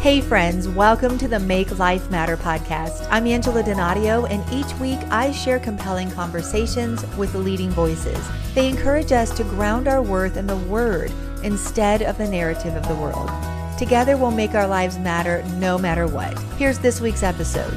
Hey, friends, welcome to the Make Life Matter podcast. I'm Angela Donadio, and each week I share compelling conversations with leading voices. They encourage us to ground our worth in the Word instead of the narrative of the world. Together, we'll make our lives matter no matter what. Here's this week's episode.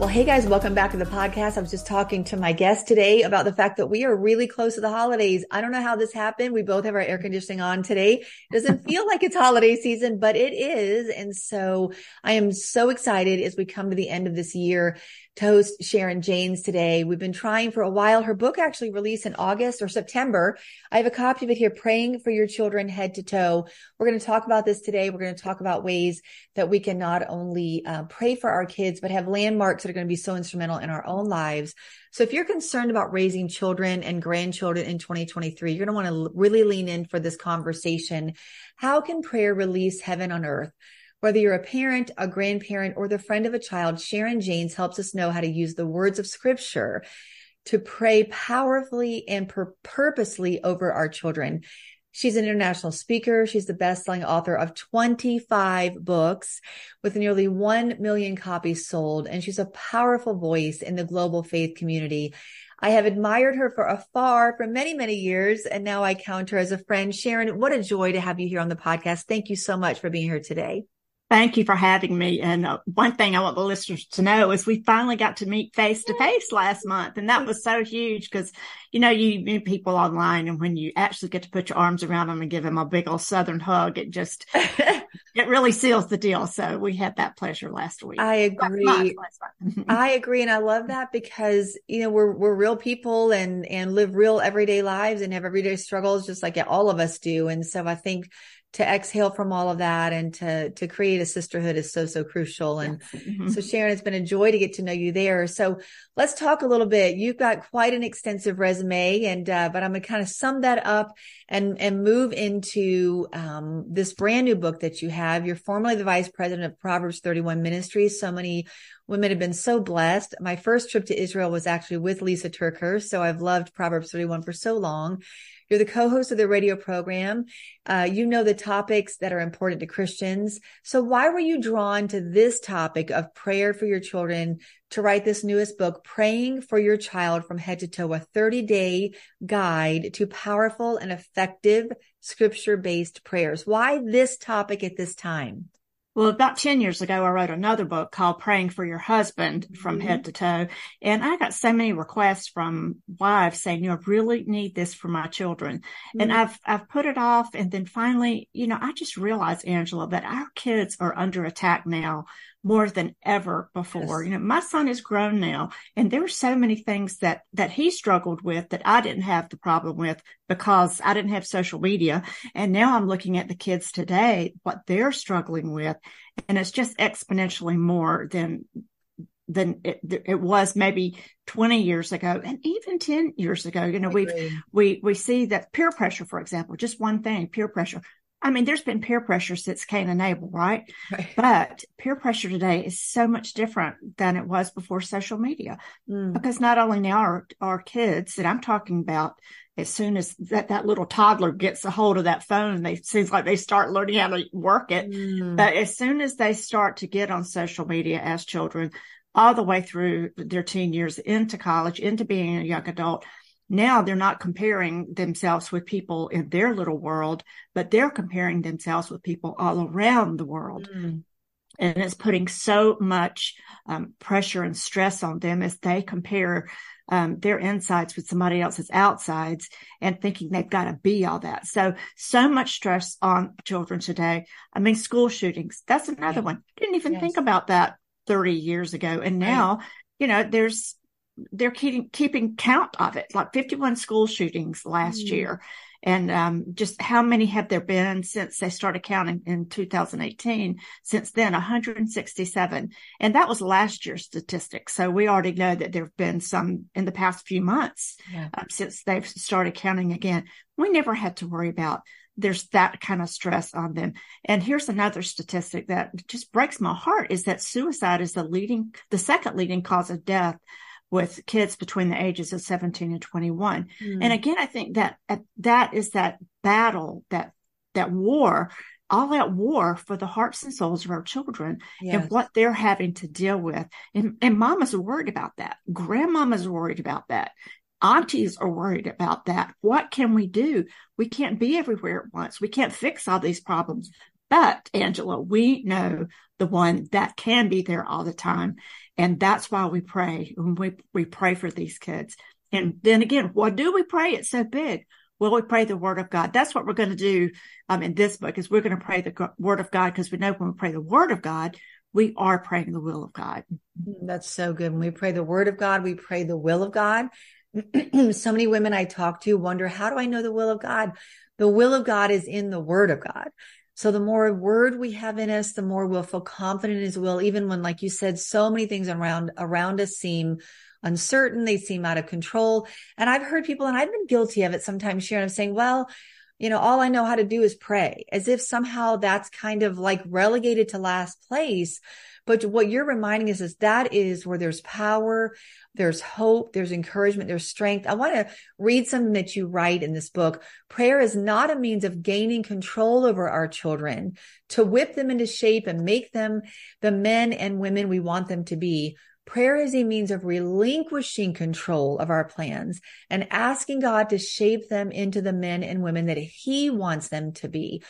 Well, hey guys, welcome back to the podcast. I was just talking to my guest today about the fact that we are really close to the holidays. I don't know how this happened. We both have our air conditioning on today. It doesn't feel like it's holiday season, but it is. And so I am so excited as we come to the end of this year to host Sharon Jaynes today. We've been trying for a while. Her book actually released in August or September. I have a copy of it here, Praying for Your Children Head to Toe. We're going to talk about this today. We're going to talk about ways that we can not only uh, pray for our kids, but have landmarks that are going to be so instrumental in our own lives. So if you're concerned about raising children and grandchildren in 2023, you're going to want to really lean in for this conversation. How can prayer release heaven on earth? Whether you're a parent, a grandparent, or the friend of a child, Sharon Jaynes helps us know how to use the words of scripture to pray powerfully and pur- purposely over our children. She's an international speaker. She's the best-selling author of 25 books with nearly 1 million copies sold. And she's a powerful voice in the global faith community. I have admired her for afar for many, many years. And now I count her as a friend. Sharon, what a joy to have you here on the podcast. Thank you so much for being here today. Thank you for having me. And uh, one thing I want the listeners to know is we finally got to meet face to face last month. And that was so huge because, you know, you meet people online and when you actually get to put your arms around them and give them a big old Southern hug, it just, it really seals the deal. So we had that pleasure last week. I agree. Last month, I agree. And I love that because, you know, we're, we're real people and, and live real everyday lives and have everyday struggles just like all of us do. And so I think to exhale from all of that and to to create a sisterhood is so so crucial. And yes. mm-hmm. so sharon it's been a joy to get to know you there. So let's talk a little bit. You've got quite an extensive resume and uh, but i'm gonna kind of sum that up and and move into um, this brand new book that you have. You're formerly the vice president of proverbs 31 ministries. So many women have been so blessed my first trip to israel was actually with lisa TerKeurst. so i've loved proverbs 31 for so long you're the co-host of the radio program. Uh, you know the topics that are important to Christians. So why were you drawn to this topic of prayer for your children to write this newest book, Praying for Your Child from Head to Toe, a 30 day guide to powerful and effective scripture based prayers? Why this topic at this time? Well, about 10 years ago, I wrote another book called Praying for Your Husband from mm-hmm. Head to Toe. And I got so many requests from wives saying, you know, I really need this for my children. Mm-hmm. And I've, I've put it off. And then finally, you know, I just realized, Angela, that our kids are under attack now more than ever before. Yes. You know, my son is grown now and there are so many things that, that he struggled with that I didn't have the problem with because I didn't have social media. And now I'm looking at the kids today, what they're struggling with. And it's just exponentially more than, than it, it was maybe 20 years ago and even 10 years ago. You know, we we, we see that peer pressure, for example, just one thing, peer pressure. I mean, there's been peer pressure since Cain and Abel, right? right? But peer pressure today is so much different than it was before social media. Mm. Because not only now are our kids that I'm talking about, as soon as that, that little toddler gets a hold of that phone, they seems like they start learning how to work it. Mm. But as soon as they start to get on social media as children, all the way through their teen years into college, into being a young adult, now they're not comparing themselves with people in their little world, but they're comparing themselves with people all around the world. Mm. And it's putting so much um, pressure and stress on them as they compare um, their insides with somebody else's outsides and thinking they've got to be all that. So, so much stress on children today. I mean, school shootings, that's another one. Didn't even yes. think about that 30 years ago. And now, right. you know, there's they're keeping keeping count of it, like 51 school shootings last mm. year. And um, just how many have there been since they started counting in 2018? Since then, 167. And that was last year's statistics. So we already know that there have been some in the past few months yeah. uh, since they've started counting again. We never had to worry about there's that kind of stress on them. And here's another statistic that just breaks my heart is that suicide is the leading, the second leading cause of death with kids between the ages of 17 and 21. Mm. And again, I think that that is that battle, that, that war all out war for the hearts and souls of our children yes. and what they're having to deal with. And, and mama's worried about that. Grandmama's worried about that. Aunties are worried about that. What can we do? We can't be everywhere at once. We can't fix all these problems. But Angela, we know the one that can be there all the time. And that's why we pray. when We, we pray for these kids. And then again, what do we pray? It's so big. Well, we pray the word of God. That's what we're going to do um, in this book is we're going to pray the word of God because we know when we pray the word of God, we are praying the will of God. Mm, that's so good. When we pray the word of God, we pray the will of God. so many women I talk to wonder, how do I know the will of God? The will of God is in the word of God. So the more word we have in us, the more we'll feel confident his will, even when, like you said, so many things around, around us seem uncertain. They seem out of control. And I've heard people, and I've been guilty of it sometimes, Sharon, of saying, well, you know, all I know how to do is pray, as if somehow that's kind of like relegated to last place. But what you're reminding us is that is where there's power, there's hope, there's encouragement, there's strength. I want to read something that you write in this book. Prayer is not a means of gaining control over our children to whip them into shape and make them the men and women we want them to be. Prayer is a means of relinquishing control of our plans and asking God to shape them into the men and women that He wants them to be.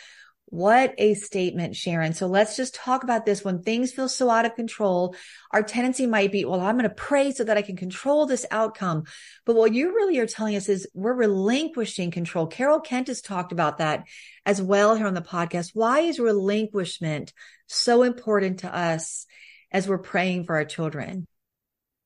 What a statement, Sharon. So let's just talk about this. When things feel so out of control, our tendency might be, well, I'm going to pray so that I can control this outcome. But what you really are telling us is we're relinquishing control. Carol Kent has talked about that as well here on the podcast. Why is relinquishment so important to us as we're praying for our children?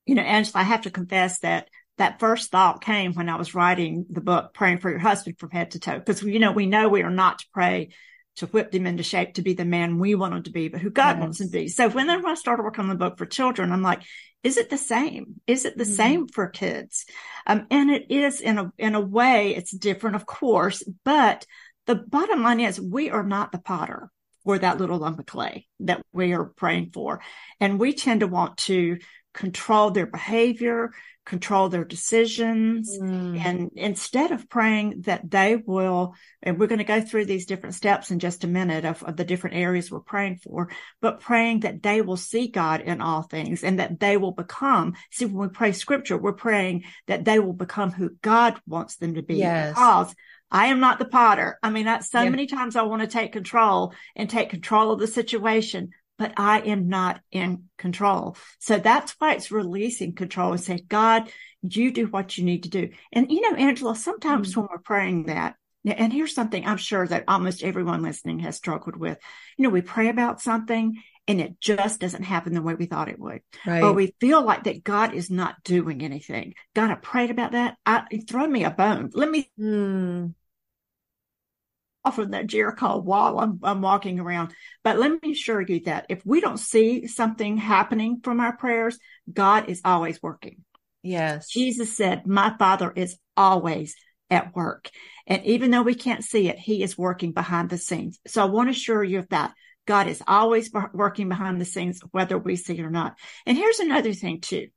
You know, Angela, I have to confess that that first thought came when I was writing the book, Praying for Your Husband from Head to Toe. Because, you know, we know we are not to pray to whip him into shape to be the man we want him to be, but who God yes. wants him to be. So when I started working on the book for children, I'm like, is it the same? Is it the mm-hmm. same for kids? Um, and it is in a, in a way, it's different, of course, but the bottom line is we are not the potter or that little lump of clay that we are praying for. And we tend to want to control their behavior, control their decisions. Mm. And instead of praying that they will, and we're going to go through these different steps in just a minute of, of, the different areas we're praying for, but praying that they will see God in all things and that they will become, see, when we pray scripture, we're praying that they will become who God wants them to be. Yes. Because I am not the potter. I mean, so yeah. many times I want to take control and take control of the situation, but I am not in control. So that's why it's releasing control and saying, God, you do what you need to do. And you know, Angela, sometimes mm-hmm. when we're praying that, and here's something I'm sure that almost everyone listening has struggled with. You know, we pray about something and it just doesn't happen the way we thought it would. Right. Or we feel like that God is not doing anything. God, I prayed about that. I throw me a bone. Let me mm off of that Jericho wall I'm, I'm walking around. But let me assure you that if we don't see something happening from our prayers, God is always working. Yes. Jesus said, my father is always at work. And even though we can't see it, he is working behind the scenes. So I want to assure you of that. God is always working behind the scenes, whether we see it or not. And here's another thing too.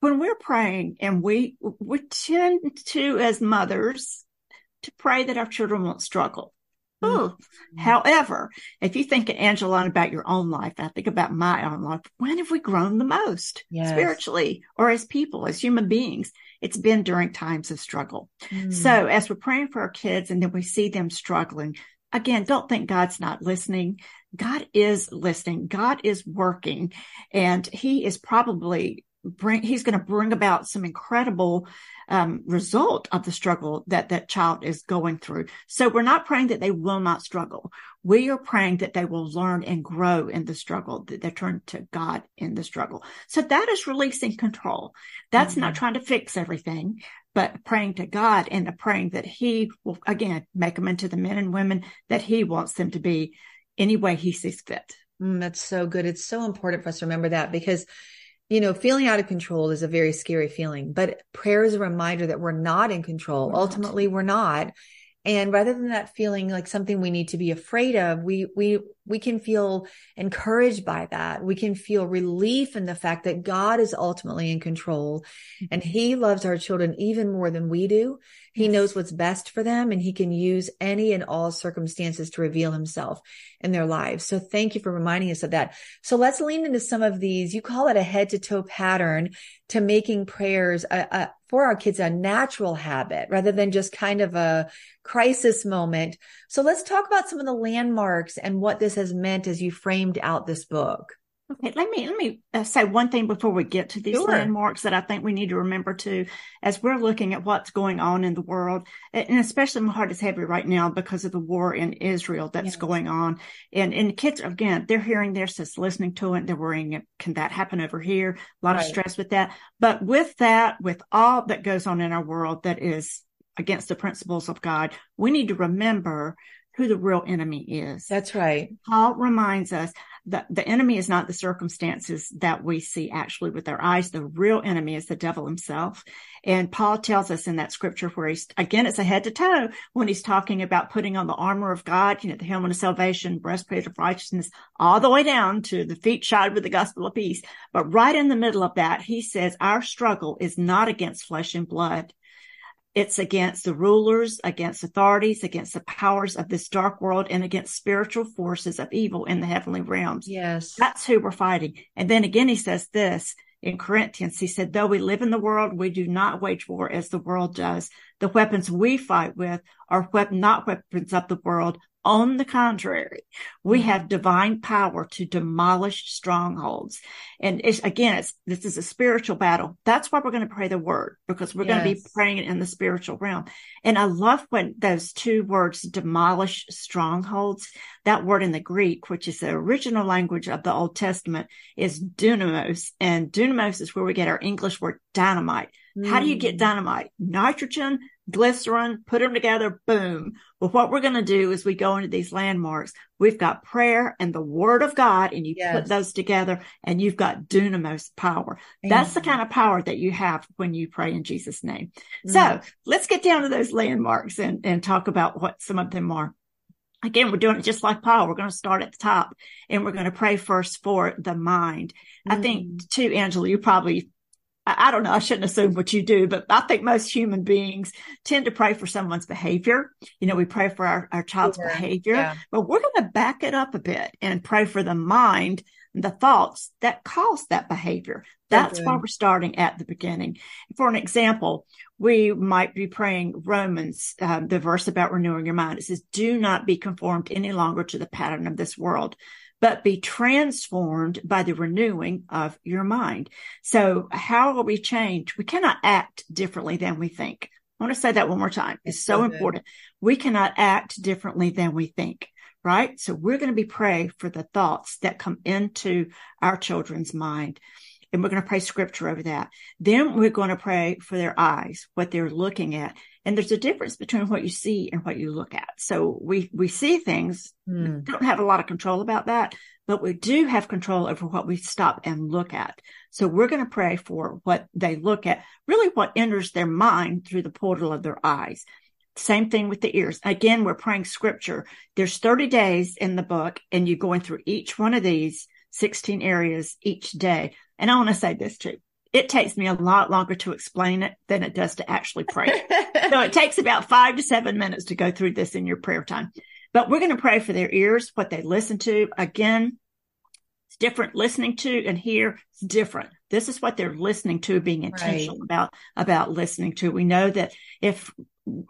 When we're praying and we, we tend to, as mothers, to pray that our children won't struggle. Oh, however, if you think, Angela, about your own life, I think about my own life. When have we grown the most yes. spiritually or as people, as human beings? It's been during times of struggle. Mm. So as we're praying for our kids and then we see them struggling, again, don't think God's not listening. God is listening. God is working and he is probably bring, he's going to bring about some incredible um, result of the struggle that that child is going through. So we're not praying that they will not struggle. We are praying that they will learn and grow in the struggle, that they turn to God in the struggle. So that is releasing control. That's mm-hmm. not trying to fix everything, but praying to God and praying that He will again make them into the men and women that He wants them to be any way He sees fit. Mm, that's so good. It's so important for us to remember that because you know, feeling out of control is a very scary feeling, but prayer is a reminder that we're not in control. We're Ultimately, not. we're not. And rather than that feeling like something we need to be afraid of, we, we we can feel encouraged by that. We can feel relief in the fact that God is ultimately in control and mm-hmm. he loves our children even more than we do. He knows what's best for them and he can use any and all circumstances to reveal himself in their lives. So thank you for reminding us of that. So let's lean into some of these. You call it a head to toe pattern to making prayers a, a, for our kids a natural habit rather than just kind of a crisis moment. So let's talk about some of the landmarks and what this has meant as you framed out this book. Okay, let me let me uh, say one thing before we get to these sure. landmarks that I think we need to remember too, as we're looking at what's going on in the world, and especially my heart is heavy right now because of the war in Israel that's yes. going on, and and kids again they're hearing this, just listening to it, they're worrying, can that happen over here? A lot right. of stress with that, but with that, with all that goes on in our world that is against the principles of God, we need to remember who the real enemy is. That's right. Paul reminds us that the enemy is not the circumstances that we see actually with our eyes. The real enemy is the devil himself. And Paul tells us in that scripture where he's, again, it's a head to toe when he's talking about putting on the armor of God, you know, the helmet of salvation, breastplate of righteousness, all the way down to the feet shod with the gospel of peace. But right in the middle of that, he says, our struggle is not against flesh and blood it's against the rulers, against authorities, against the powers of this dark world, and against spiritual forces of evil in the heavenly realms. Yes. That's who we're fighting. And then again, he says this in Corinthians. He said, though we live in the world, we do not wage war as the world does. The weapons we fight with are not weapons of the world, on the contrary, we mm-hmm. have divine power to demolish strongholds. And it's, again, it's, this is a spiritual battle. That's why we're going to pray the word because we're yes. going to be praying it in the spiritual realm. And I love when those two words, demolish strongholds, that word in the Greek, which is the original language of the Old Testament is dunamos. And dunamos is where we get our English word dynamite. Mm. How do you get mm. dynamite? Nitrogen, glycerin, put them together, boom. Well, what we're going to do is we go into these landmarks. We've got prayer and the word of God, and you yes. put those together and you've got dunamos power. Amen. That's the kind of power that you have when you pray in Jesus' name. Mm. So let's get down to those landmarks and, and talk about what some of them are. Again, we're doing it just like Paul. We're going to start at the top and we're going to pray first for the mind. Mm. I think mm. too, Angela, you probably I don't know. I shouldn't assume what you do, but I think most human beings tend to pray for someone's behavior. You know, we pray for our, our child's behavior, yeah. but we're going to back it up a bit and pray for the mind and the thoughts that cause that behavior. That's okay. why we're starting at the beginning. For an example, we might be praying Romans, um, the verse about renewing your mind. It says, do not be conformed any longer to the pattern of this world, but be transformed by the renewing of your mind. So how are we changed? We cannot act differently than we think. I want to say that one more time. It's so, so important. We cannot act differently than we think, right? So we're going to be praying for the thoughts that come into our children's mind. And we're going to pray scripture over that. Then we're going to pray for their eyes, what they're looking at. And there's a difference between what you see and what you look at. So we, we see things, mm. don't have a lot of control about that, but we do have control over what we stop and look at. So we're going to pray for what they look at, really what enters their mind through the portal of their eyes. Same thing with the ears. Again, we're praying scripture. There's 30 days in the book and you're going through each one of these 16 areas each day. And I want to say this too it takes me a lot longer to explain it than it does to actually pray. so it takes about five to seven minutes to go through this in your prayer time. But we're going to pray for their ears, what they listen to. Again, it's different listening to and hear. It's different. This is what they're listening to, being intentional right. about, about listening to. We know that if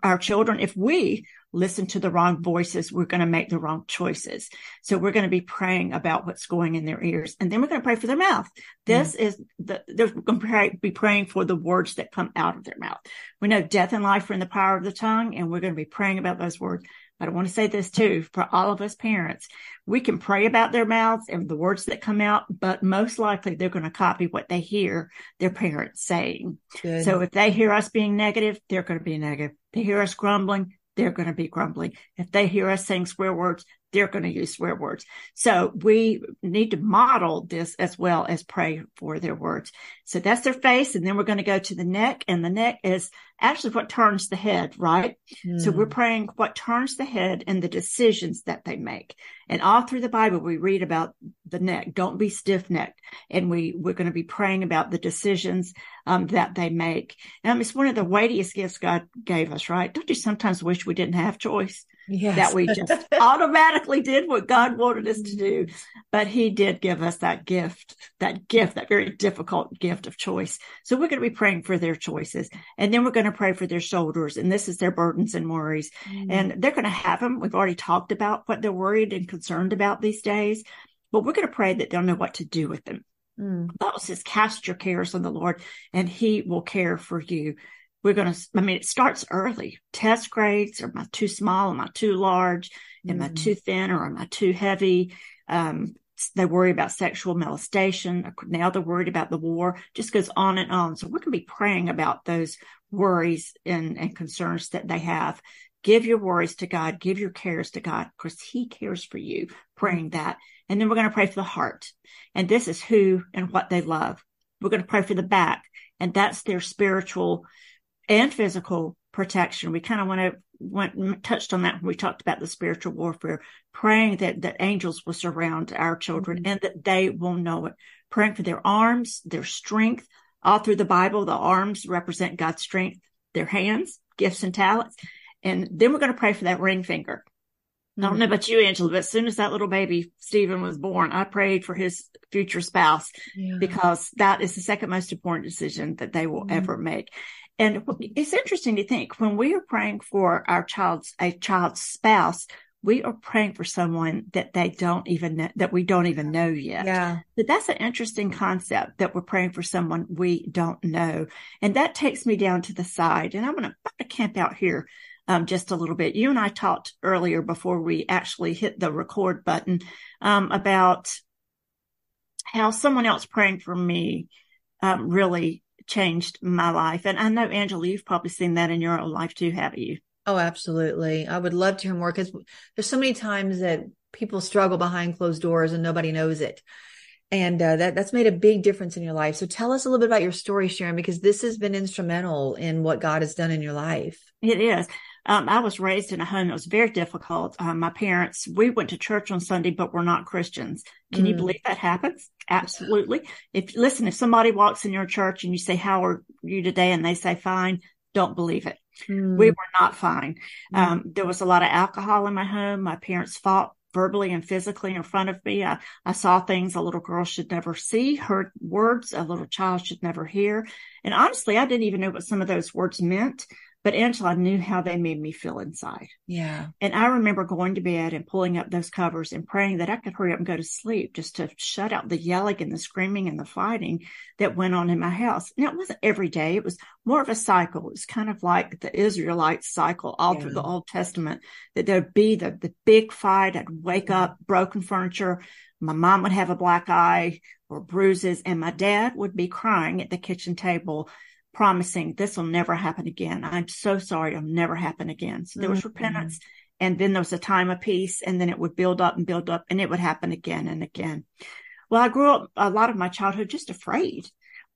our children, if we listen to the wrong voices, we're going to make the wrong choices. So we're going to be praying about what's going in their ears. And then we're going to pray for their mouth. This mm is the, we're going to be praying for the words that come out of their mouth. We know death and life are in the power of the tongue, and we're going to be praying about those words. But I want to say this too, for all of us parents, we can pray about their mouths and the words that come out, but most likely they're going to copy what they hear their parents saying. Good. So if they hear us being negative, they're going to be negative. They hear us grumbling, they're going to be grumbling. If they hear us saying swear words, they're going to use swear words. So we need to model this as well as pray for their words. So that's their face. And then we're going to go to the neck and the neck is actually what turns the head, right? Mm. So we're hmm. praying what turns the head and the decisions that they make. And all through the Bible, we read about the neck. Don't be stiff necked. And we, we're going to be praying about the decisions um, that they make. And it's one of the weightiest gifts God gave us, right? Don't you sometimes wish we didn't have choice? Yes. That we just automatically did what God wanted us to do. But He did give us that gift, that gift, that very difficult gift of choice. So we're going to be praying for their choices. And then we're going to pray for their shoulders. And this is their burdens and worries. Mm. And they're going to have them. We've already talked about what they're worried and concerned about these days, but we're going to pray that they'll know what to do with them. Mm. The Bible says, cast your cares on the Lord and he will care for you we're going to, I mean, it starts early. Test grades. Am I too small? Am I too large? Am mm. I too thin or am I too heavy? Um, they worry about sexual molestation. Now they're worried about the war. Just goes on and on. So we're going to be praying about those worries and, and concerns that they have. Give your worries to God. Give your cares to God because He cares for you. Praying that. And then we're going to pray for the heart. And this is who and what they love. We're going to pray for the back. And that's their spiritual and physical protection. We kind of want to went touched on that when we talked about the spiritual warfare, praying that that angels will surround our children mm-hmm. and that they will know it. Praying for their arms, their strength. All through the Bible, the arms represent God's strength, their hands, gifts and talents. And then we're going to pray for that ring finger. I don't know about you, Angela, but as soon as that little baby, Stephen, was born, I prayed for his future spouse yeah. because that is the second most important decision that they will mm-hmm. ever make. And it's interesting to think when we are praying for our child's, a child's spouse, we are praying for someone that they don't even know, that we don't even know yet. Yeah. But that's an interesting concept that we're praying for someone we don't know. And that takes me down to the side and I'm going to camp out here. Um, just a little bit. You and I talked earlier before we actually hit the record button um, about how someone else praying for me um, really changed my life. And I know, Angela, you've probably seen that in your own life too, haven't you? Oh, absolutely. I would love to hear more because there's so many times that people struggle behind closed doors and nobody knows it. And uh, that that's made a big difference in your life. So tell us a little bit about your story, Sharon, because this has been instrumental in what God has done in your life. It is. Um, I was raised in a home that was very difficult. Um, my parents, we went to church on Sunday, but we're not Christians. Can mm. you believe that happens? Absolutely. If listen, if somebody walks in your church and you say, "How are you today?" and they say, "Fine," don't believe it. Mm. We were not fine. Mm. Um, there was a lot of alcohol in my home. My parents fought verbally and physically in front of me. I, I saw things a little girl should never see, heard words a little child should never hear. And honestly, I didn't even know what some of those words meant. But Angela knew how they made me feel inside. Yeah. And I remember going to bed and pulling up those covers and praying that I could hurry up and go to sleep just to shut out the yelling and the screaming and the fighting that went on in my house. Now it wasn't every day. It was more of a cycle. It was kind of like the Israelites cycle all yeah. through the Old Testament that there'd be the, the big fight. I'd wake up, broken furniture. My mom would have a black eye or bruises and my dad would be crying at the kitchen table promising this will never happen again. I'm so sorry. It'll never happen again. So there was mm-hmm. repentance and then there was a time of peace and then it would build up and build up and it would happen again and again. Well, I grew up a lot of my childhood just afraid,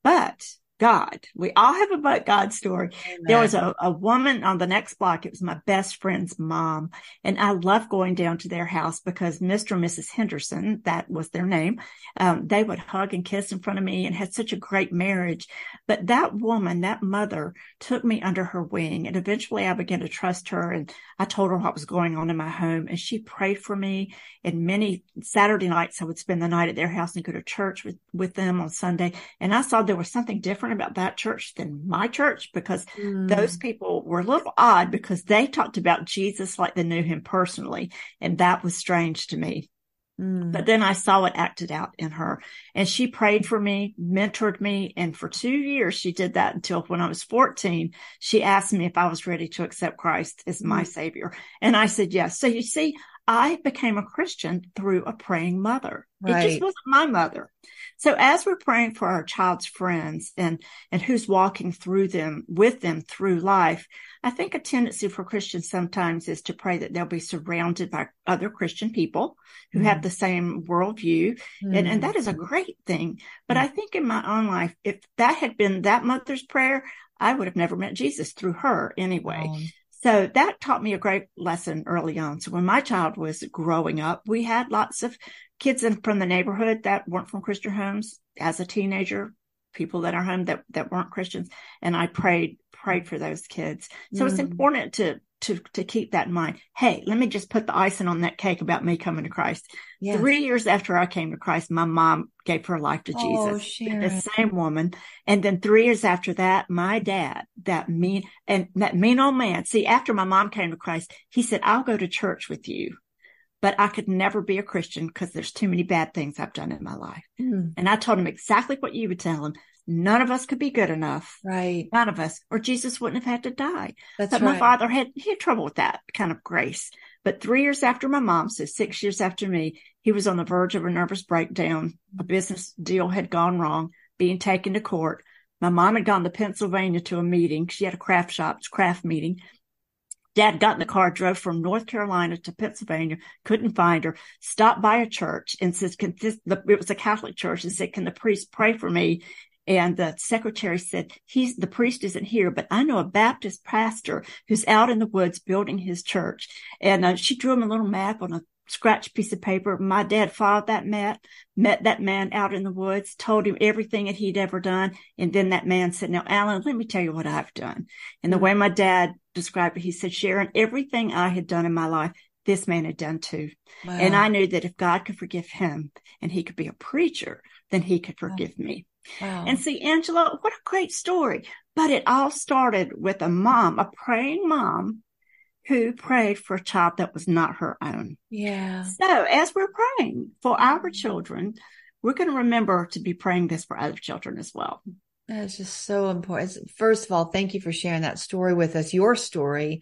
but God. We all have a but God story. Amen. There was a, a woman on the next block. It was my best friend's mom. And I love going down to their house because Mr. and Mrs. Henderson, that was their name, um, they would hug and kiss in front of me and had such a great marriage. But that woman, that mother took me under her wing and eventually I began to trust her and I told her what was going on in my home and she prayed for me. And many Saturday nights I would spend the night at their house and go to church with, with them on Sunday. And I saw there was something different different about that church than my church because mm. those people were a little odd because they talked about Jesus like they knew him personally. And that was strange to me. Mm. But then I saw it acted out in her and she prayed for me, mentored me. And for two years, she did that until when I was 14, she asked me if I was ready to accept Christ as my mm. savior. And I said, yes. So you see, I became a Christian through a praying mother. Right. It just wasn't my mother. So as we're praying for our child's friends and, and who's walking through them, with them through life, I think a tendency for Christians sometimes is to pray that they'll be surrounded by other Christian people who Mm. have the same worldview. And, and Mm. that is a great thing. But Mm. I think in my own life, if that had been that mother's prayer, I would have never met Jesus through her anyway. So that taught me a great lesson early on. So when my child was growing up, we had lots of kids in, from the neighborhood that weren't from Christian homes as a teenager, people in our home that, that weren't Christians. And I prayed, prayed for those kids. So it's Mm. important to, to, to keep that in mind. Hey, let me just put the icing on that cake about me coming to Christ. yeah. Three years after I came to Christ, my mom gave her life to Oh, Jesus Sharon. the same woman. And then three years after that, my dad, that mean and that mean old man. See, after my mom came to Christ, he said, "I'll go to church with you." But I could never be a Christian because there's too many bad things I've done in my life. Mm. And I told him exactly what you would tell him. None of us could be good enough. Right. None of us, or Jesus wouldn't have had to die. That's But right. my father had he had trouble with that kind of grace. But three years after my mom, so six years after me, he was on the verge of a nervous breakdown. A mm-hmm. business deal had gone wrong, being taken to court. My mom had gone to Pennsylvania to a meeting. She had a craft shop, craft meeting. Dad got in the car, drove from North Carolina to Pennsylvania, couldn't find her, stopped by a church and says, can this, the, it was a Catholic church and said, can the priest pray for me? And the secretary said, he's, the priest isn't here, but I know a Baptist pastor who's out in the woods building his church. And uh, she drew him a little map on a scratch piece of paper. My dad followed that map, met that man out in the woods, told him everything that he'd ever done. And then that man said, now, Alan, let me tell you what I've done. And the way my dad described it, he said, Sharon, everything I had done in my life, this man had done too. Wow. And I knew that if God could forgive him and he could be a preacher, then he could forgive me. Wow. And see, Angela, what a great story. But it all started with a mom, a praying mom who prayed for a child that was not her own. yeah. So as we're praying for our children, we're going to remember to be praying this for other children as well. That's just so important. First of all, thank you for sharing that story with us, your story.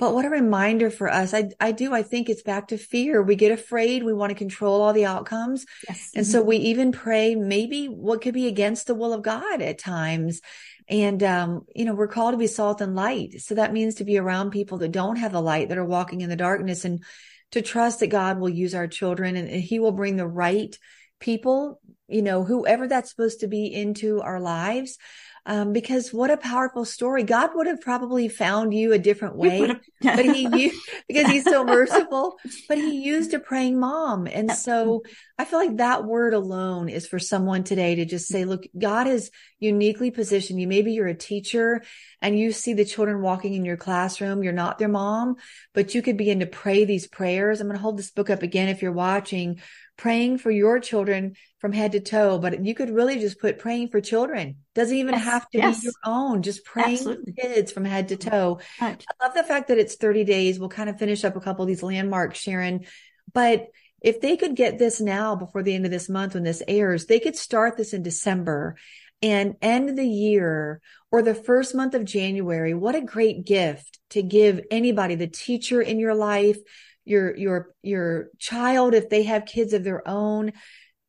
But what a reminder for us. I, I do. I think it's back to fear. We get afraid. We want to control all the outcomes. Yes. And so we even pray maybe what could be against the will of God at times. And, um, you know, we're called to be salt and light. So that means to be around people that don't have the light, that are walking in the darkness and to trust that God will use our children and, and he will bring the right people, you know, whoever that's supposed to be into our lives. Um, because what a powerful story. God would have probably found you a different way but he used because he's so merciful but he used a praying mom. And so i feel like that word alone is for someone today to just say look god has uniquely positioned you. Maybe you're a teacher and you see the children walking in your classroom. You're not their mom but you could begin to pray these prayers. I'm going to hold this book up again if you're watching praying for your children from head to toe but you could really just put praying for children doesn't even Yes, have to yes. be your own just praying Absolutely. for kids from head to toe Right. I love the fact that it's 30 days. We'll kind of finish up a couple of these landmarks, Sharon. But if they could get this now before the end of this month when this airs, they could start this in December and end the year or the first month of January. What a great gift to give anybody, the teacher in your life, your, your, your child, if they have kids of their own,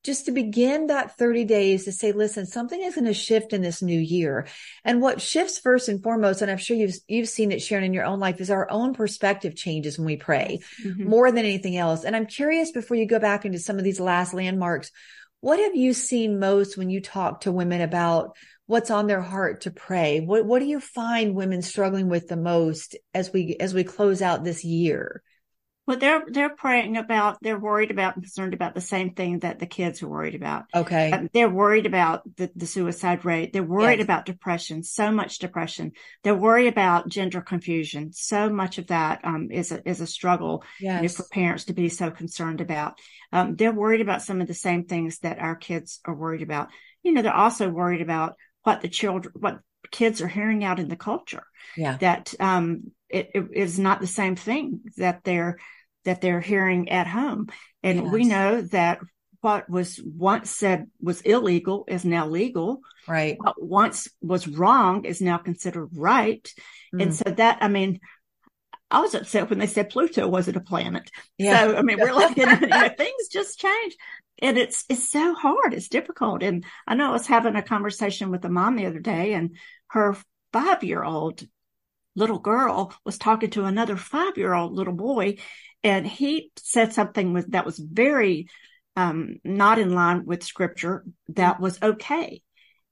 just to begin that 30 days to say, listen, something is going to shift in this new year. And what shifts first and foremost, and I'm sure you've, you've seen it, Sharon, in your own life is our own perspective changes when we pray Mhm. more than anything else. And I'm curious before you go back into some of these last landmarks, what have you seen most when you talk to women about what's on their heart to pray? What, what do you find women struggling with the most as we, as we close out this year? Well, they're they're praying about. They're worried about and concerned about the same thing that the kids are worried about. Okay. Um, They're worried about the, the suicide rate. They're worried Yes. about depression, so much depression. They're worried about gender confusion. So much of that um, is a, is a struggle you know, for parents to be so concerned about. Um, they're worried about some of the same things that our kids are worried about. You know, they're also worried about what the children, what kids are hearing out in the culture Yeah. that um, it, it is not the same thing that they're that they're hearing at home. And we know that what was once said was illegal is now legal. Right. What once was wrong is now considered right. And Mm. so that, I mean, I was upset when they said Pluto wasn't a planet. Yeah. So, I mean, we're looking, you know, things just change and it's, it's so hard. It's difficult. And I know I was having a conversation with a mom the other day and her five year old little girl was talking to another five year old little boy and he said something with, that was very, um, not in line with scripture that was okay.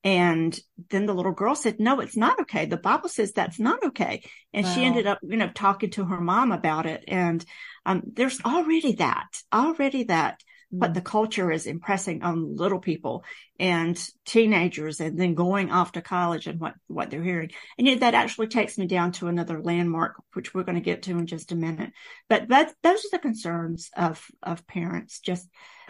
And then the little girl said, no, it's not okay. The Bible says that's not okay. And wow. she ended up, you know, talking to her mom about it. And, um, there's already that, already that, mm-hmm. but the culture is impressing on little people and teenagers and then going off to college and what, what they're hearing. And that actually takes me down to another landmark, which we're going to get to in just a minute. But that, those are the concerns of, of parents, just,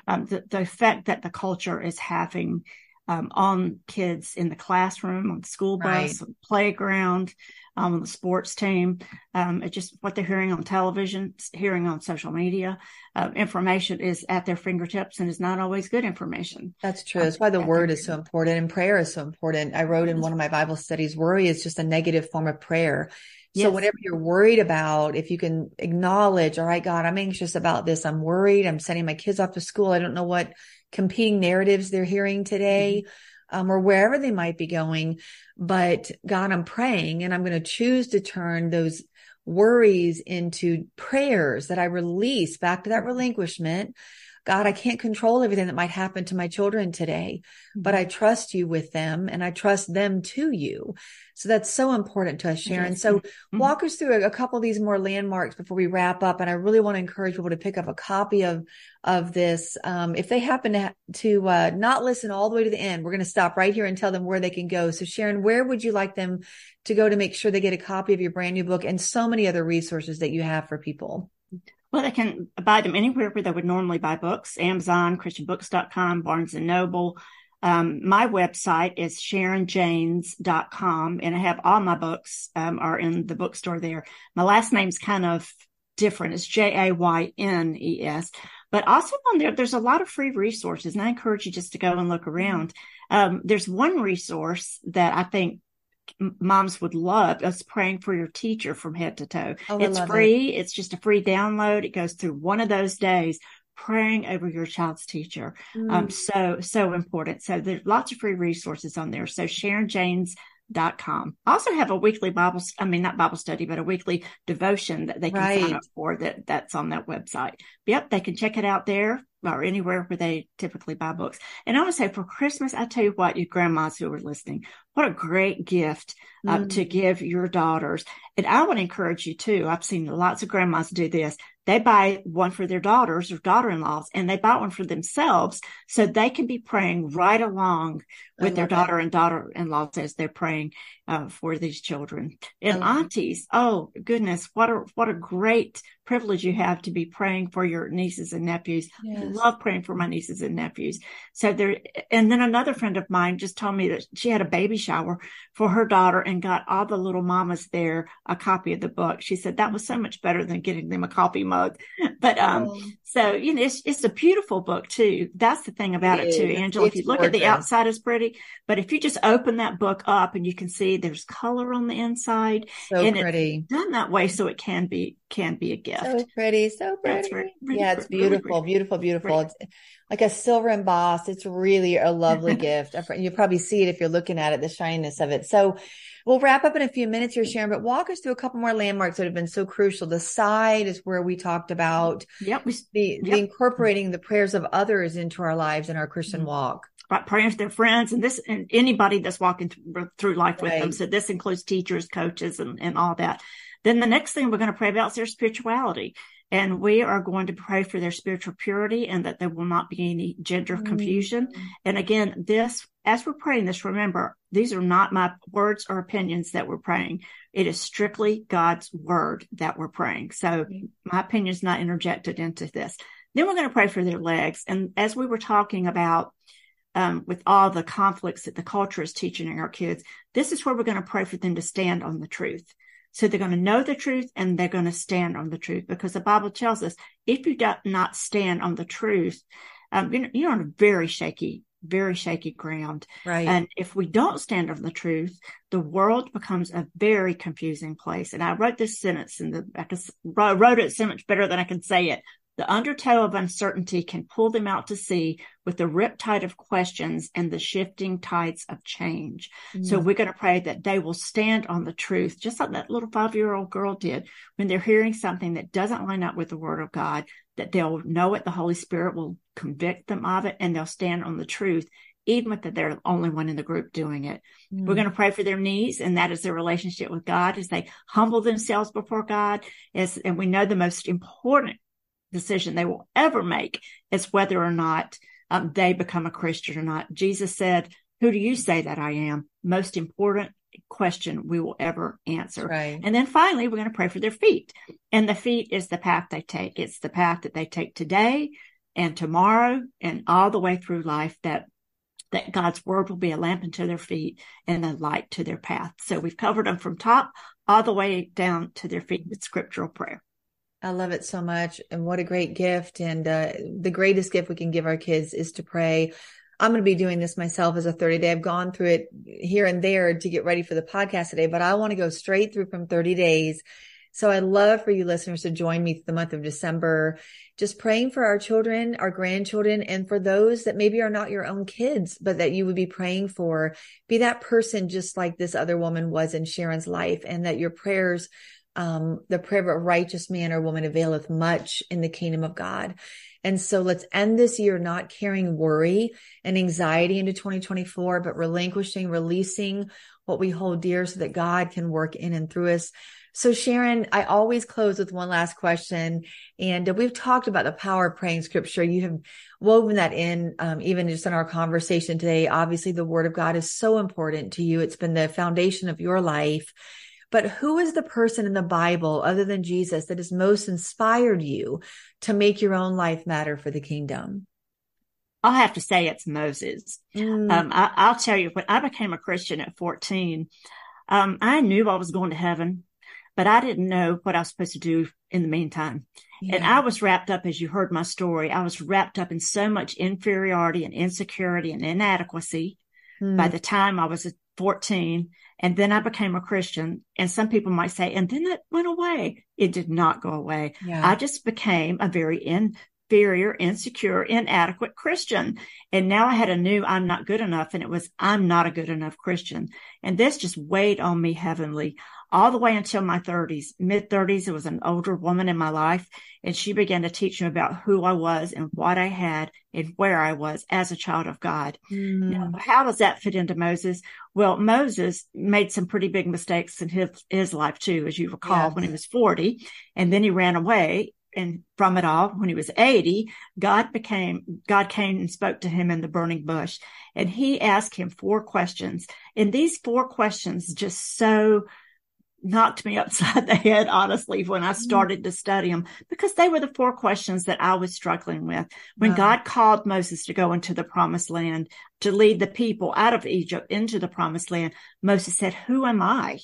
um, the, the effect that the culture is having um, on kids in the classroom, on the school bus, right. playground, um, on the sports team. Um, it's just what they're hearing on television, hearing on social media. Uh, information is at their fingertips and is not always good information. That's true. That's why the word is so important and prayer is so important. I wrote in one of my Bible studies, worry is just a negative form of prayer. So yes. whatever you're worried about, if you can acknowledge, all right, God, I'm anxious about this. I'm worried. I'm sending my kids off to school. I don't know what competing narratives they're hearing today. Mm-hmm. Um, or wherever they might be going. But God, I'm praying and I'm going to choose to turn those worries into prayers that I release back to that relinquishment. God, I can't control everything that might happen to my children today, but I mm-hmm. trust you with them and I trust them to you. So that's so important to us, Sharon. So mm-hmm. walk us through a, a, couple of these more landmarks before we wrap up. And I really want to encourage people to pick up a copy of, of this. Um, if they happen to, to, uh, not listen all the way to the end, we're going to stop right here and tell them where they can go. So Sharon, where would you like them to go to make sure they get a copy of your brand new book and so many other resources that you have for people? Well, they can buy them anywhere where they would normally buy books, Amazon, christianbooks.com, Barnes and Noble, um, my website is sharonjaynes.com and I have all my books, um, are in the bookstore there. My last name's kind of different. It's J-A-Y-N-E-S, but also on there, there's a lot of free resources and I encourage you just to go and look around. Um, there's one resource that I think moms would love us praying for your teacher from head to toe. Oh, it's free. It. It's just a free download. It goes through one of those days praying over your child's teacher. Um, mm. Um, so, so important. So there's lots of free resources on there. So Sharon Jaynes dot com. I also have a weekly Bible, I mean, not Bible study, but a weekly devotion that they can right. sign up for that that's on that website. Yep. They can check it out there or anywhere where they typically buy books. And I would say for Christmas, I tell you what, you grandmas who are listening, what a great gift uh, mm. to give your daughters. And I want to encourage you too. I've seen lots of grandmas do this they buy one for their daughters or daughter-in-laws and they buy one for themselves so they can be praying right along with their daughter that. and daughter-in-laws as they're praying uh, for these children and aunties oh goodness what a what a great privilege you have to be praying for your nieces and nephews yes. I love praying for my nieces and nephews so there and then another friend of mine just told me that she had a baby shower for her daughter and got all the little mamas there a copy of the book she said that was so much better than getting them a coffee mug mug. But um, oh. so you know, it's it's a beautiful book too. That's the thing about it, it too, Angela. If you look gorgeous. at the outside, it's pretty, but if you just open that book up and you can see there's color on the inside, so and pretty, it's done that way so it can be can be a gift. So pretty, so pretty. Really, really, yeah, it's beautiful, really beautiful, beautiful. It's like a silver embossed. It's really a lovely gift. You probably see it if you're looking at it, the shininess of it. So We'll wrap up in a few minutes here, Sharon, but walk us through a couple more landmarks that have been so crucial. The side is where we talked about yep. the, yep. the incorporating the prayers of others into our lives and our Christian mm-hmm. walk. Right, praying for their friends and this and anybody that's walking through, through life with right. them. So this includes teachers, coaches, and, and all that. Then the next thing we're going to pray about is their spirituality. And we are going to pray for their spiritual purity and that there will not be any gender mm-hmm. confusion. And again, this, as we're praying this, remember, these are not my words or opinions that we're praying. It is strictly God's word that we're praying. So mm-hmm. my opinion is not interjected into this. Then we're going to pray for their legs. And as we were talking about, with all the conflicts that the culture is teaching our kids, this is where we're going to pray for them to stand on the truth. So they're going to know the truth and they're going to stand on the truth because the Bible tells us if you do not stand on the truth, um, you're, you're on a very shaky very shaky ground. Right. And if we don't stand on the truth, the world becomes a very confusing place. And I wrote this sentence in the, I wrote it so much better than I can say it. The undertow of uncertainty can pull them out to sea with the riptide of questions and the shifting tides of change. Mm. So we're going to pray that they will stand on the truth, just like that little five year old girl did when they're hearing something that doesn't line up with the word of God, that they'll know it. The Holy Spirit will convict them of it and they'll stand on the truth even if they're the only one in the group doing it. Mm. We're going to pray for their needs, and that is their relationship with God as they humble themselves before God. As, and we know the most important decision they will ever make is whether or not um, they become a Christian or not. Jesus said, Who do you say that I am? Most important question we will ever answer. Right. And then finally, we're going to pray for their feet. And the feet is the path they take. It's the path that they take today and tomorrow and all the way through life that that God's word will be a lamp unto their feet and a light to their path. So we've covered them from top all the way down to their feet with scriptural prayer. I love it so much. And what a great gift. And uh, the greatest gift we can give our kids is to pray. I'm going to be doing this myself as a 30 day. I've gone through it here and there to get ready for the podcast today, but I want to go straight through from 30 days. So I'd love for you listeners to join me the month of December, just praying for our children, our grandchildren, and for those that maybe are not your own kids, but that you would be praying for. Be that person just like this other woman was in Sharon's life and that your prayers um, the prayer of a righteous man or woman availeth much in the kingdom of God. And so let's end this year not carrying worry and anxiety into 2024, but relinquishing, releasing what we hold dear so that God can work in and through us. So Sharon, I always close with one last question. And we've talked about the power of praying scripture. You have woven that in, um, even just in our conversation today. Obviously, the word of God is so important to you. It's been the foundation of your life. But who is the person in the Bible other than Jesus that has most inspired you to make your own life matter for the kingdom? I'll have to say it's Moses. Mm. Um, I, will tell you, when I became a Christian at 14, um, I knew I was going to heaven, but I didn't know what I was supposed to do in the meantime. Yeah. And I was wrapped up, as you heard my story, I was wrapped up in so much inferiority and insecurity and inadequacy mm. by the time I was 14 and then I became a Christian. And some people might say, and then it went away. It did not go away. Yeah. I just became a very inferior, insecure, inadequate Christian. And now I had a new I'm not good enough. And it was I'm not a good enough Christian. And this just weighed on me heavenly all the way until my 30s, mid 30s. It was an older woman in my life, and she began to teach me about who I was and what I had and where I was as a child of God. Mm. Now, how does that fit into Moses? Well, Moses made some pretty big mistakes in his, his life too, as you recall, yes. when he was 40, and then he ran away. And from it all, when he was 80, God became, God came and spoke to him in the burning bush and he asked him four questions. And these four questions just so knocked me upside the head, honestly, when I mm-hmm. started to study them, because they were the four questions that I was struggling with. When wow. God called Moses to go into the promised land, to lead the people out of Egypt into the promised land, Moses said, who am I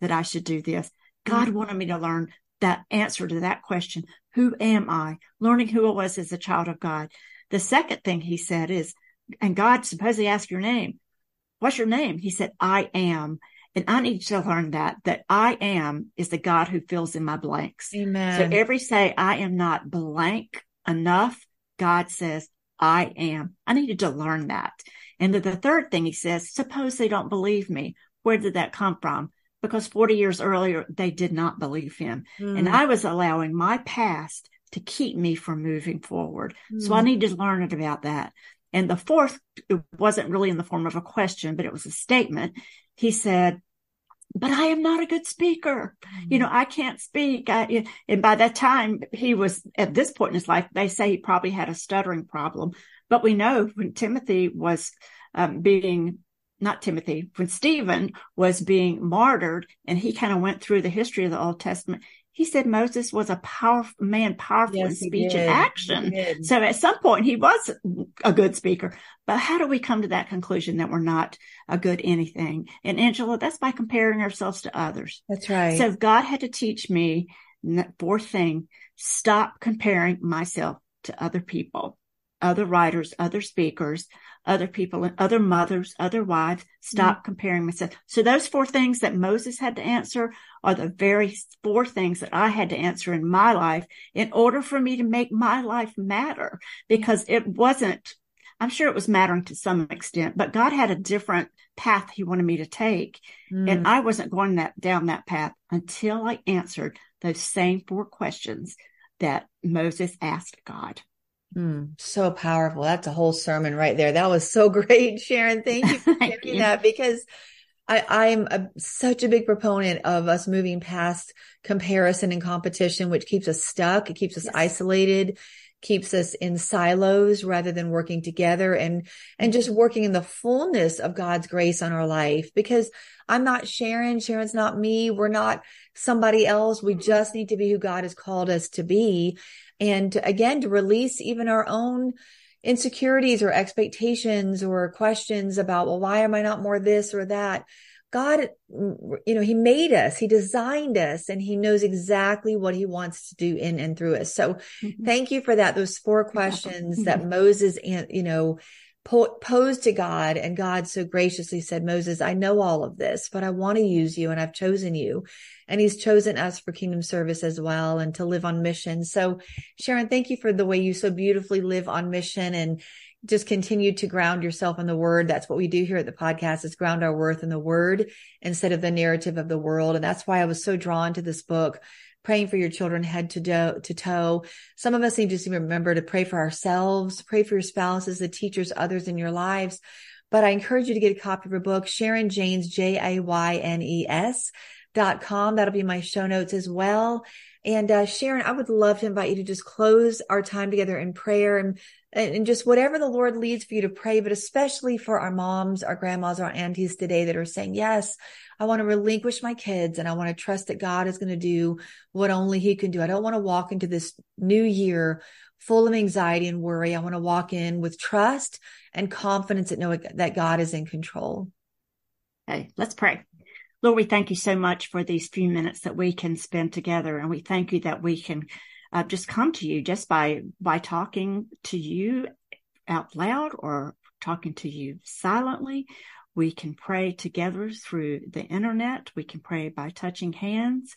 that I should do this? God mm-hmm. wanted me to learn that answer to that question. Who am I? Learning who I was as a child of God. The second thing he said is, and God supposedly asked your name. What's your name? He said, I am. And I need to learn that, that I am is the God who fills in my blanks. Amen. So every say I am not blank enough, God says, I am. I needed to learn that. And then the third thing he says, suppose they don't believe me. Where did that come from? Because 40 years earlier, they did not believe him. Mm. And I was allowing my past to keep me from moving forward. Mm. So I mm. needed to learn about that. And the fourth it wasn't really in the form of a question, but it was a statement. He said, but I am not a good speaker. Mm-hmm. You know, I can't speak. I, and by that time, he was at this point in his life, they say he probably had a stuttering problem. But we know when Timothy was um, being, not Timothy, when Stephen was being martyred and he kind of went through the history of the Old Testament, he said Moses was a powerful man, powerful yes, in speech and action. So at some point he was a good speaker. But how do we come to that conclusion that we're not a good anything? And Angela, that's by comparing ourselves to others. That's right. So God had to teach me fourth thing, stop comparing myself to other people. other writers, other speakers, other people, and other mothers, other wives. Stop mm-hmm. comparing myself. So those four things that Moses had to answer are the very four things that I had to answer in my life in order for me to make my life matter because it wasn't, I'm sure it was mattering to some extent, but God had a different path he wanted me to take. Mm. And I wasn't going that down that path until I answered those same four questions that Moses asked God. Mm, so powerful. That's a whole sermon right there. That was so great, Sharon. Thank you for Thank you. that because I, I'm a, such a big proponent of us moving past comparison and competition, which keeps us stuck. It keeps us yes. isolated, keeps us in silos rather than working together and, and just working in the fullness of God's grace on our life. Because I'm not Sharon. Sharon's not me. We're not somebody else. We just need to be who God has called us to be. And again, to release even our own insecurities or expectations or questions about, well, why am I not more this or that? God, you know, he made us, he designed us, and he knows exactly what he wants to do in and through us. So mm-hmm. thank you for that. Those four questions that Moses, and you know, po- posed to God and God so graciously said, Moses, I know all of this, but I want to use you and I've chosen you. And he's chosen us for kingdom service as well and to live on mission. So Sharon, thank you for the way you so beautifully live on mission and just continue to ground yourself in the word. That's what we do here at the podcast is ground our worth in the word instead of the narrative of the world. And that's why I was so drawn to this book praying for your children head to, do- to toe. Some of us need to remember to pray for ourselves, pray for your spouses, the teachers, others in your lives. But I encourage you to get a copy of her book, Sharon Jaynes, J-A-Y-N-E-S dot com. That'll be my show notes as well. And uh, Sharon, I would love to invite you to just close our time together in prayer and and just whatever the Lord leads for you to pray, but especially for our moms, our grandmas, our aunties today that are saying, yes, I want to relinquish my kids and I want to trust that God is going to do what only he can do. I don't want to walk into this new year full of anxiety and worry. I want to walk in with trust and confidence that knowing that God is in control. Okay, let's pray. Lord, we thank you so much for these few minutes that we can spend together. And we thank you that we can uh, just come to you just by, by talking to you out loud or talking to you silently we can pray together through the internet. We can pray by touching hands.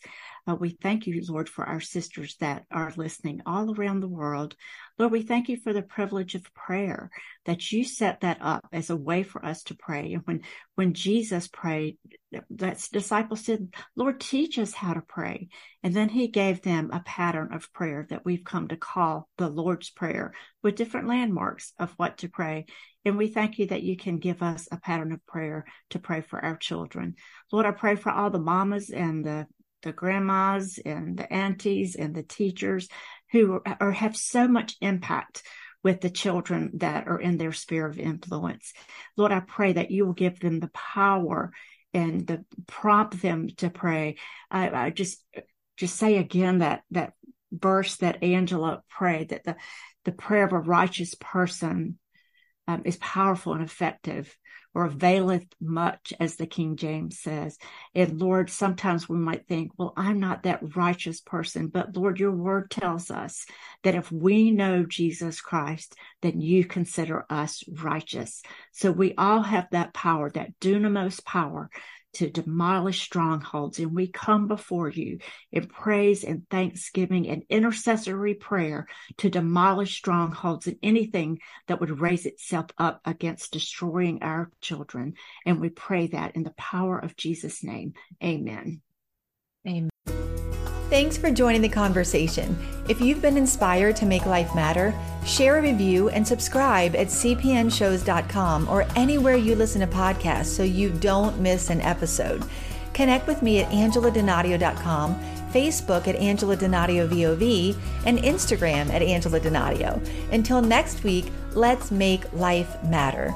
Uh, we thank you, Lord, for our sisters that are listening all around the world. Lord, we thank you for the privilege of prayer that you set that up as a way for us to pray. And when, when Jesus prayed, that disciples said, Lord, teach us how to pray. And then he gave them a pattern of prayer that we've come to call the Lord's Prayer with different landmarks of what to pray. And we thank you that you can give us a pattern of prayer to pray for our children. Lord, I pray for all the mamas and the, the grandmas and the aunties and the teachers who are, have so much impact with the children that are in their sphere of influence. Lord, I pray that you will give them the power and the prompt them to pray. I, I just, just say again that, that verse that Angela prayed that the, the prayer of a righteous person um, is powerful and effective or availeth much, as the King James says. And Lord, sometimes we might think, well, I'm not that righteous person, but Lord, your word tells us that if we know Jesus Christ, then you consider us righteous. So we all have that power, that dunamis power to demolish strongholds. And we come before you in praise and thanksgiving and intercessory prayer to demolish strongholds and anything that would raise itself up against destroying our children. And we pray that in the power of Jesus' name. Amen. Amen. Thanks for joining the conversation. If you've been inspired to make life matter, share a review and subscribe at cpnshows.com or anywhere you listen to podcasts so you don't miss an episode. Connect with me at angeladonadio.com, Facebook at Angela Donadio VOV, and Instagram at Angela Donadio. Until next week, let's make life matter.